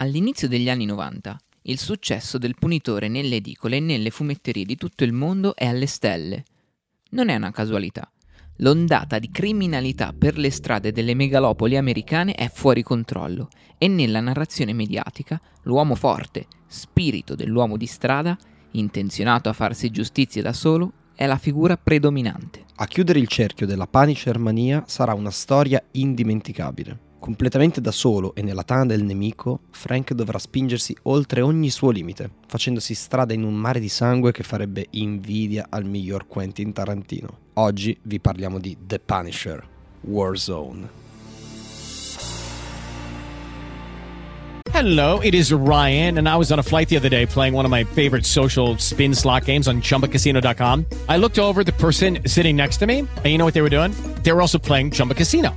All'inizio degli anni 90, il successo del punitore nelle edicole e nelle fumetterie di tutto il mondo è alle stelle. Non è una casualità. L'ondata di criminalità per le strade delle megalopoli americane è fuori controllo e nella narrazione mediatica l'uomo forte, spirito dell'uomo di strada, intenzionato a farsi giustizia da solo, è la figura predominante. A chiudere il cerchio della Punisher mania sarà una storia indimenticabile. Completamente da solo e nella tana del nemico, Frank dovrà spingersi oltre ogni suo limite, facendosi strada in un mare di sangue che farebbe invidia al miglior Quentin Tarantino. Oggi vi parliamo di The Punisher, Warzone. Hello, it is Ryan, and I was on a flight the other day playing one of my favorite social spin slot games on chumbacasino.com. I looked over the person sitting next to me, and you know what they were doing? They were also playing Chumba Casino.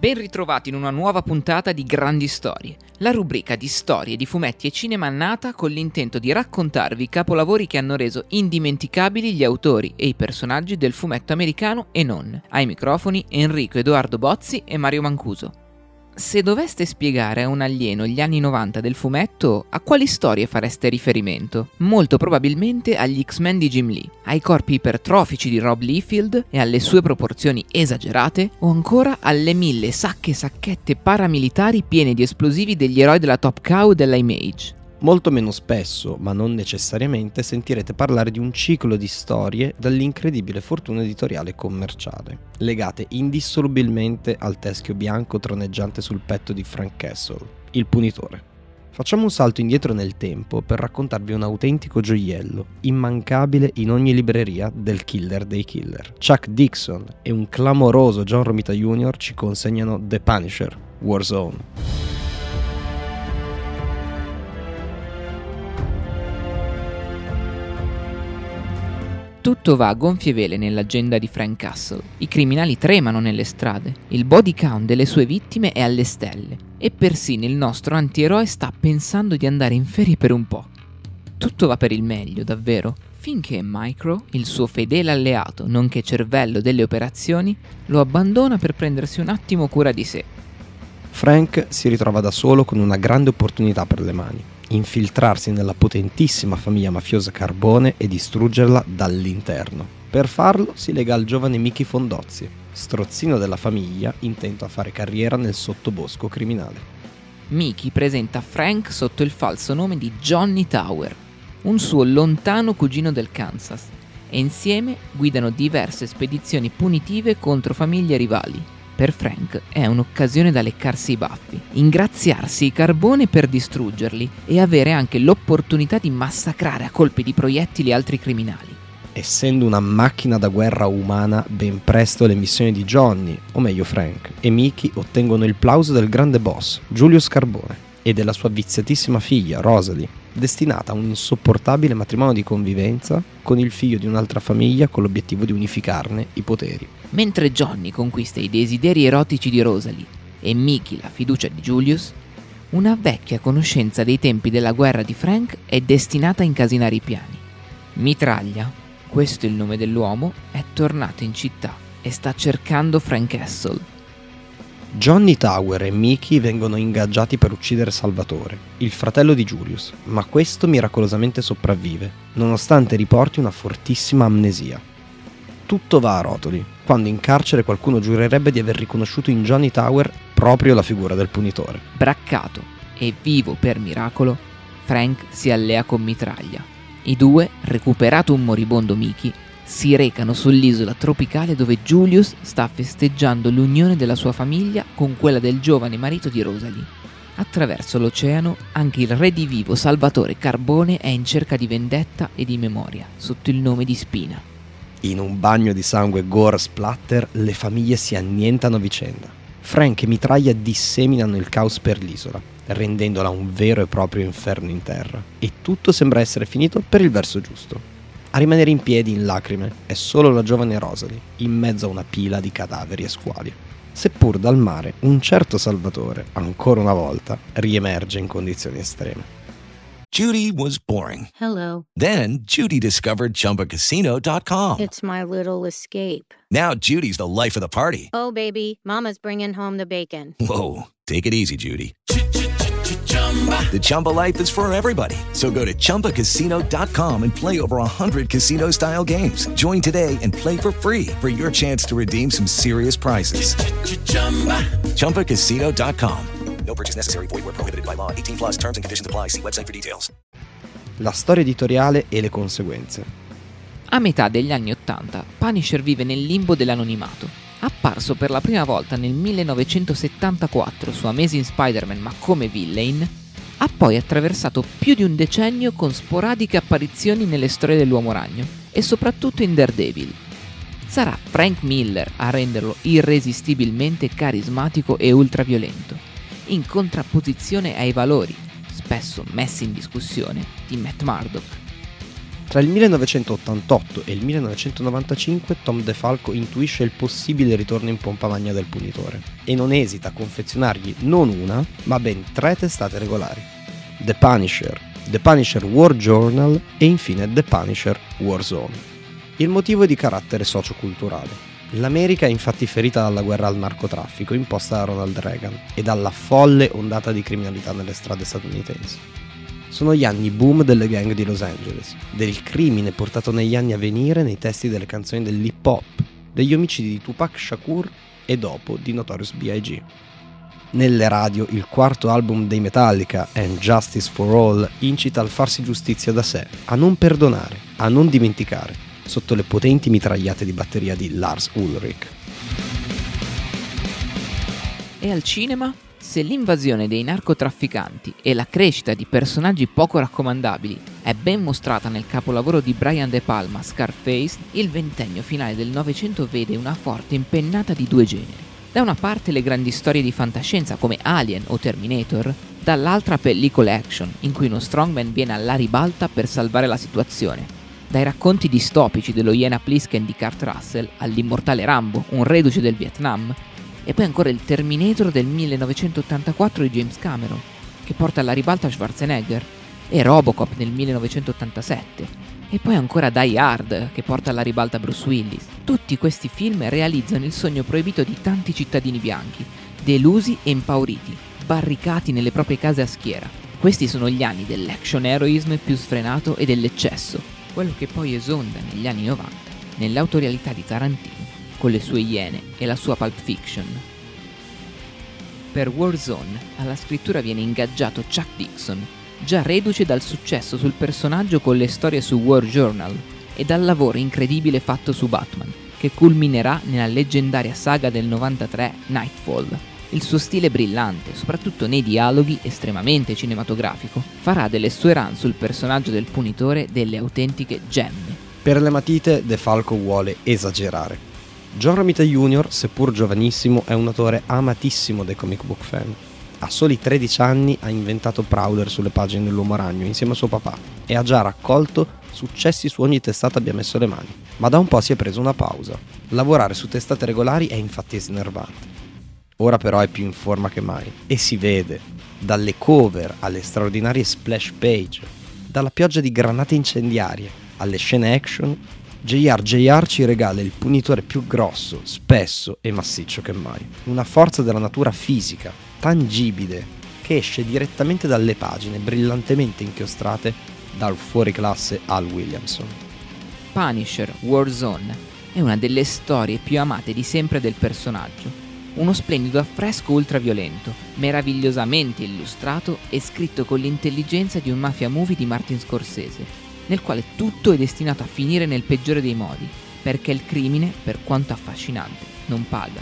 Ben ritrovati in una nuova puntata di Grandi Storie, la rubrica di storie di fumetti e cinema nata con l'intento di raccontarvi capolavori che hanno reso indimenticabili gli autori e i personaggi del fumetto americano e non. Ai microfoni Enrico Edoardo Bozzi e Mario Mancuso. Se doveste spiegare a un alieno gli anni 90 del fumetto, a quali storie fareste riferimento? Molto probabilmente agli X-Men di Jim Lee, ai corpi ipertrofici di Rob Liefeld e alle sue proporzioni esagerate, o ancora alle mille sacche e sacchette paramilitari piene di esplosivi degli eroi della Top Cow della Image. Molto meno spesso, ma non necessariamente, sentirete parlare di un ciclo di storie dall'incredibile fortuna editoriale e commerciale, legate indissolubilmente al teschio bianco troneggiante sul petto di Frank Castle, il punitore. Facciamo un salto indietro nel tempo per raccontarvi un autentico gioiello, immancabile in ogni libreria del killer dei killer. Chuck Dixon e un clamoroso John Romita Jr. ci consegnano The Punisher, Warzone. Tutto va a gonfie vele nell'agenda di Frank Castle. I criminali tremano nelle strade, il body count delle sue vittime è alle stelle e persino il nostro antieroe sta pensando di andare in ferie per un po'. Tutto va per il meglio, davvero, finché Micro, il suo fedele alleato, nonché cervello delle operazioni, lo abbandona per prendersi un attimo cura di sé. Frank si ritrova da solo con una grande opportunità per le mani infiltrarsi nella potentissima famiglia mafiosa Carbone e distruggerla dall'interno. Per farlo si lega al giovane Mickey Fondozzi, strozzino della famiglia intento a fare carriera nel sottobosco criminale. Mickey presenta Frank sotto il falso nome di Johnny Tower, un suo lontano cugino del Kansas, e insieme guidano diverse spedizioni punitive contro famiglie rivali, per Frank è un'occasione da leccarsi i baffi, ingraziarsi i carbone per distruggerli e avere anche l'opportunità di massacrare a colpi di proiettili altri criminali. Essendo una macchina da guerra umana, ben presto le missioni di Johnny, o meglio Frank, e Mickey ottengono il plauso del grande boss, Julius Carbone, e della sua viziatissima figlia, Rosalie, destinata a un insopportabile matrimonio di convivenza con il figlio di un'altra famiglia con l'obiettivo di unificarne i poteri. Mentre Johnny conquista i desideri erotici di Rosalie e Mickey la fiducia di Julius, una vecchia conoscenza dei tempi della guerra di Frank è destinata a incasinare i piani. Mitraglia, questo è il nome dell'uomo, è tornato in città e sta cercando Frank Castle. Johnny Tower e Mickey vengono ingaggiati per uccidere Salvatore, il fratello di Julius, ma questo miracolosamente sopravvive, nonostante riporti una fortissima amnesia tutto va a rotoli, quando in carcere qualcuno giurerebbe di aver riconosciuto in Johnny Tower proprio la figura del punitore. Braccato e vivo per miracolo, Frank si allea con Mitraglia. I due, recuperato un moribondo Mickey, si recano sull'isola tropicale dove Julius sta festeggiando l'unione della sua famiglia con quella del giovane marito di Rosalie. Attraverso l'oceano, anche il redivivo Salvatore Carbone è in cerca di vendetta e di memoria, sotto il nome di Spina. In un bagno di sangue gore splatter, le famiglie si annientano a vicenda. Frank e Mitraglia disseminano il caos per l'isola, rendendola un vero e proprio inferno in terra. E tutto sembra essere finito per il verso giusto. A rimanere in piedi in lacrime è solo la giovane Rosalie, in mezzo a una pila di cadaveri e squali. Seppur dal mare, un certo Salvatore, ancora una volta, riemerge in condizioni estreme. Judy was boring. Hello. Then Judy discovered ChumbaCasino.com. It's my little escape. Now Judy's the life of the party. Oh, baby, Mama's bringing home the bacon. Whoa, take it easy, Judy. The Chumba life is for everybody. So go to ChumbaCasino.com and play over 100 casino style games. Join today and play for free for your chance to redeem some serious prizes. ChumbaCasino.com. No purchase necessary. Void where prohibited by law. 18 plus terms and conditions apply. See website for details. La storia editoriale e le conseguenze. A metà degli anni Ottanta, Punisher vive nel limbo dell'anonimato. Apparso per la prima volta nel 1974 su Amazing Spider-Man ma come villain, ha poi attraversato più di un decennio con sporadiche apparizioni nelle storie dell'Uomo Ragno e soprattutto in Daredevil. Sarà Frank Miller a renderlo irresistibilmente carismatico e ultraviolento, in contrapposizione ai valori, spesso messi in discussione, di Matt Murdock. Tra il 1988 e il 1995 Tom DeFalco intuisce il possibile ritorno in pompa magna del punitore e non esita a confezionargli non una, ma ben tre testate regolari. The Punisher, The Punisher War Journal e infine The Punisher Warzone. Il motivo è di carattere socioculturale. L'America è infatti ferita dalla guerra al narcotraffico imposta da Ronald Reagan e dalla folle ondata di criminalità nelle strade statunitensi sono gli anni boom delle gang di Los Angeles, del crimine portato negli anni a venire nei testi delle canzoni dell'hip hop, degli omicidi di Tupac Shakur e dopo di Notorious B.I.G. Nelle radio il quarto album dei Metallica, And Justice for All, incita al farsi giustizia da sé, a non perdonare, a non dimenticare, sotto le potenti mitragliate di batteria di Lars Ulrich. E al cinema? Se l'invasione dei narcotrafficanti e la crescita di personaggi poco raccomandabili è ben mostrata nel capolavoro di Brian De Palma, Scarface, il ventennio finale del Novecento vede una forte impennata di due generi. Da una parte le grandi storie di fantascienza come Alien o Terminator, dall'altra pellicole action in cui uno strongman viene alla ribalta per salvare la situazione. Dai racconti distopici dello Iena Plisken di Kurt Russell all'immortale Rambo, un reduce del Vietnam, e poi ancora il Terminator del 1984 di James Cameron, che porta alla ribalta Schwarzenegger, e Robocop nel 1987, e poi ancora Die Hard, che porta alla ribalta Bruce Willis. Tutti questi film realizzano il sogno proibito di tanti cittadini bianchi, delusi e impauriti, barricati nelle proprie case a schiera. Questi sono gli anni dell'action heroism più sfrenato e dell'eccesso, quello che poi esonda negli anni 90 nell'autorialità di Tarantino con le sue iene e la sua Pulp Fiction. Per Warzone alla scrittura viene ingaggiato Chuck Dixon, già reduce dal successo sul personaggio con le storie su War Journal e dal lavoro incredibile fatto su Batman, che culminerà nella leggendaria saga del 93 Nightfall. Il suo stile brillante, soprattutto nei dialoghi, estremamente cinematografico, farà delle sue run sul personaggio del punitore delle autentiche gemme. Per le matite De Falco vuole esagerare. John Romita Jr., seppur giovanissimo, è un autore amatissimo dai comic book fan. A soli 13 anni ha inventato Prowler sulle pagine dell'Uomo Ragno insieme a suo papà e ha già raccolto successi su ogni testata abbia messo le mani. Ma da un po' si è preso una pausa. Lavorare su testate regolari è infatti snervante. Ora però è più in forma che mai e si vede, dalle cover alle straordinarie splash page, dalla pioggia di granate incendiarie alle scene action JR JR ci regala il punitore più grosso, spesso e massiccio che mai. Una forza della natura fisica, tangibile, che esce direttamente dalle pagine brillantemente inchiostrate dal fuoriclasse Al Williamson. Punisher Warzone è una delle storie più amate di sempre del personaggio. Uno splendido affresco ultraviolento, meravigliosamente illustrato e scritto con l'intelligenza di un mafia movie di Martin Scorsese, nel quale tutto è destinato a finire nel peggiore dei modi, perché il crimine, per quanto affascinante, non paga.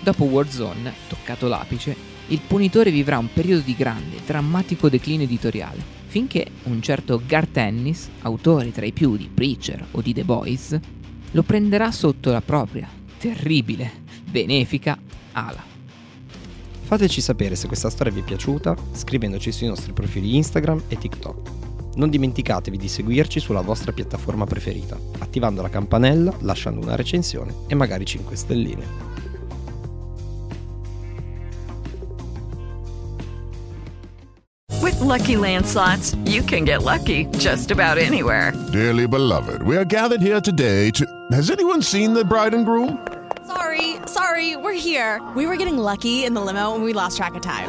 Dopo Warzone, toccato l'apice, il punitore vivrà un periodo di grande, drammatico declino editoriale, finché un certo Garth Ennis, autore tra i più di Preacher o di The Boys, lo prenderà sotto la propria, terribile, benefica ala. Fateci sapere se questa storia vi è piaciuta scrivendoci sui nostri profili Instagram e TikTok. Non dimenticatevi di seguirci sulla vostra piattaforma preferita, attivando la campanella, lasciando una recensione e magari 5 stelline. With Lucky Land slots, you can get lucky just about anywhere. Dearly beloved, we are gathered here today to. Has anyone seen the bride and groom? Sorry, sorry, we're here. We were getting lucky in the limo and we lost track of time.